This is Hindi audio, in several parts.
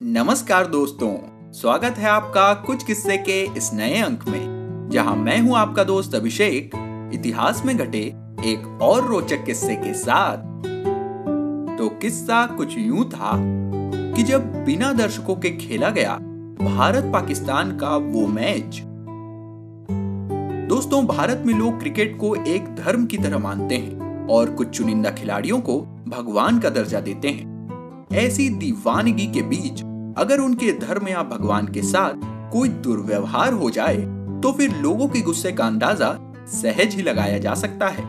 नमस्कार दोस्तों, स्वागत है आपका कुछ किस्से के इस नए अंक में, जहाँ मैं हूँ आपका दोस्त अभिषेक, इतिहास में घटे एक और रोचक किस्से के साथ। तो किस्सा कुछ यूँ था कि जब बिना दर्शकों के खेला गया भारत पाकिस्तान का वो मैच। दोस्तों, भारत में लोग क्रिकेट को एक धर्म की तरह मानते हैं और कुछ चुनिंदा खिलाड़ियों को भगवान का दर्जा देते हैं। ऐसी दीवानगी के बीच अगर उनके धर्म या भगवान के साथ कोई दुर्व्यवहार हो जाए तो फिर लोगों के गुस्से का अंदाज़ा सहज ही लगाया जा सकता है।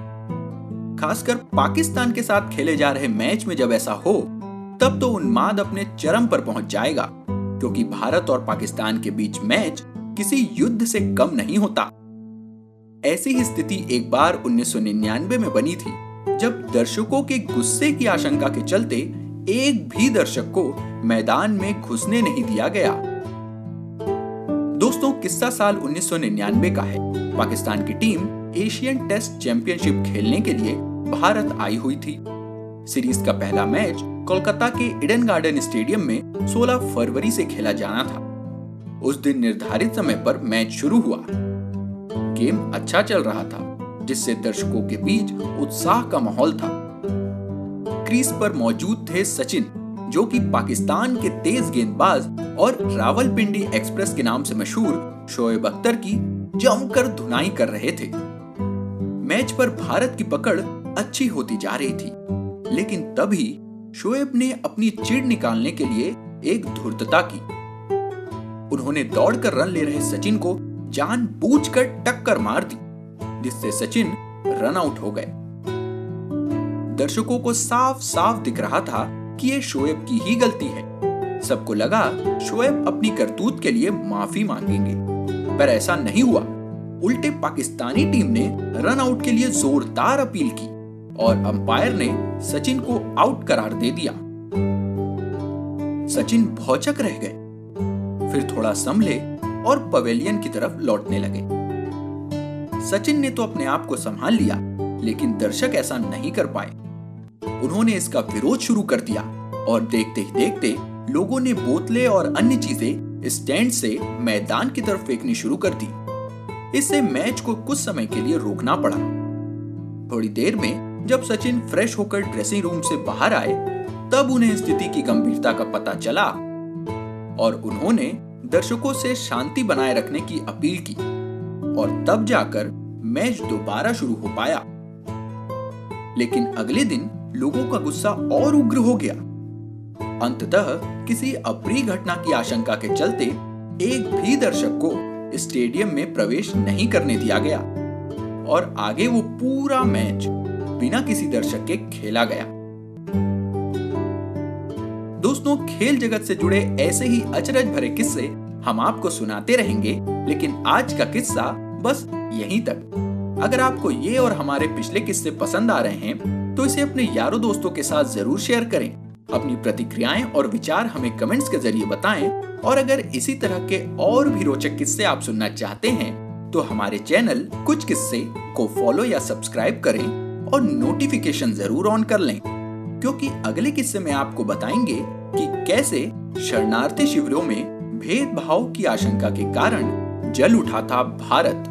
खासकर पाकिस्तान के साथ खेले जा रहे मैच में जब ऐसा हो, तब तो उन्माद अपने चरम पर पहुँच जाएगा, क्योंकि भारत और पाकिस्तान के बीच मैच किसी युद्ध से कम नहीं होता। ऐसी ही स्थिति एक बार 1999 में बनी थी, जब दर्शकों के गुस्से की आशंका के चलते एक भी दर्शक को मैदान में घुसने नहीं दिया गया। दोस्तों, किस्सा साल 1999 का है। पाकिस्तान की टीम एशियन टेस्ट चैंपियनशिप खेलने के लिए भारत आई हुई थी। सीरीज़ का पहला मैच कोलकाता के इडन गार्डन स्टेडियम में 16 फरवरी से खेला जाना था। उस दिन निर्धारित समय पर मैच शुरू हुआ। गेम अच्छा चल रहा था, जिससे दर्शकों के बीच उत्साह का माहौल था। क्रीज पर मौजूद थे सचिन, जो कि पाकिस्तान के तेज गेंदबाज और रावलपिंडी एक्सप्रेस के नाम से मशहूर शोएब अख्तर की जमकर धुनाई कर रहे थे। मैच पर भारत की पकड़ अच्छी होती जा रही थी, लेकिन तभी शोएब ने अपनी चिड़ निकालने के लिए एक धूर्तता की। उन्होंने दौड़कर रन ले रहे सचिन को जानबूझकर टक्कर मार दी, जिससे सचिन रन आउट हो गए। दर्शकों को साफ़ साफ़ दिख रहा था कि ये शोएब की ही गलती है। सबको लगा शोएब अपनी करतूत के लिए माफ़ी मांगेंगे। पर ऐसा नहीं हुआ। उल्टे पाकिस्तानी टीम ने रन आउट के लिए जोरदार अपील की और अंपायर ने सचिन को आउट करार दे दिया। सचिन भौचक रह गए। फिर थोड़ा संभले और पवेलियन की तरफ़ लौटने लगे। सचिन ने तो अपने आप को संभाल लिया, लेकिन दर्शक ऐसा नहीं कर पाए। उन्होंने इसका विरोध शुरू कर दिया और देखते ही देखते लोगों ने बोतलें और अन्य चीज़ें स्टैंड से मैदान की तरफ़ फेंकनी शुरू कर दी। इससे मैच को कुछ समय के लिए रोकना पड़ा। थोड़ी देर में जब सचिन फ्रेश होकर ड्रेसिंग रूम से बाहर आए, तब उन्हें स्थिति की गंभीरता का पता चला और उन्होंने दर्शकों से शांति बनाए रखने की अपील की और तब जाकर मैच दोबारा शुरू हो पाया। लेकिन अगले दिन लोगों का गुस्सा और उग्र हो गया। अंततः किसी अप्रिय घटना की आशंका के चलते एक भी दर्शक को स्टेडियम में प्रवेश नहीं करने दिया गया और आगे वो पूरा मैच बिना किसी दर्शक के खेला गया। दोस्तों, खेल जगत से जुड़े ऐसे ही अचरज भरे किस्से हम आपको सुनाते रहेंगे, लेकिन आज का किस्सा बस यहीं तक। अगर आपको ये और हमारे पिछले किस्से पसंद आ रहे हैं तो इसे अपने यारों दोस्तों के साथ ज़रूर शेयर करें। अपनी प्रतिक्रियाएँ और विचार हमें कमेंट्स के ज़रिए बताएँ। और अगर इसी तरह के और भी रोचक किस्से आप सुनना चाहते हैं तो हमारे चैनल कुछ किस्से को फॉलो या सब्सक्राइब करें और नोटिफिकेशन ज़रूर ऑन कर लें। क्योंकि अगले किस्से में आपको बताएँगे कि कैसे शरणार्थी शिविरों में भेदभाव की आशंका के कारण जल उठा था भारत।